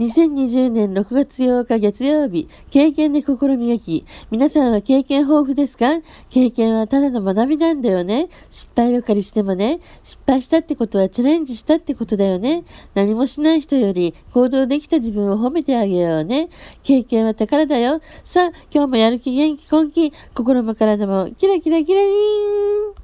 2020年6月8日月曜日、経験で心磨き。皆さんは経験豊富ですか？経験はただの学びなんだよね。失敗ばかりしてもね、失敗したってことはチャレンジしたってことだよね。何もしない人より行動できた自分を褒めてあげようね。経験は宝だよ。さあ、今日もやる気元気根気、心も体もキラキラキラリーン。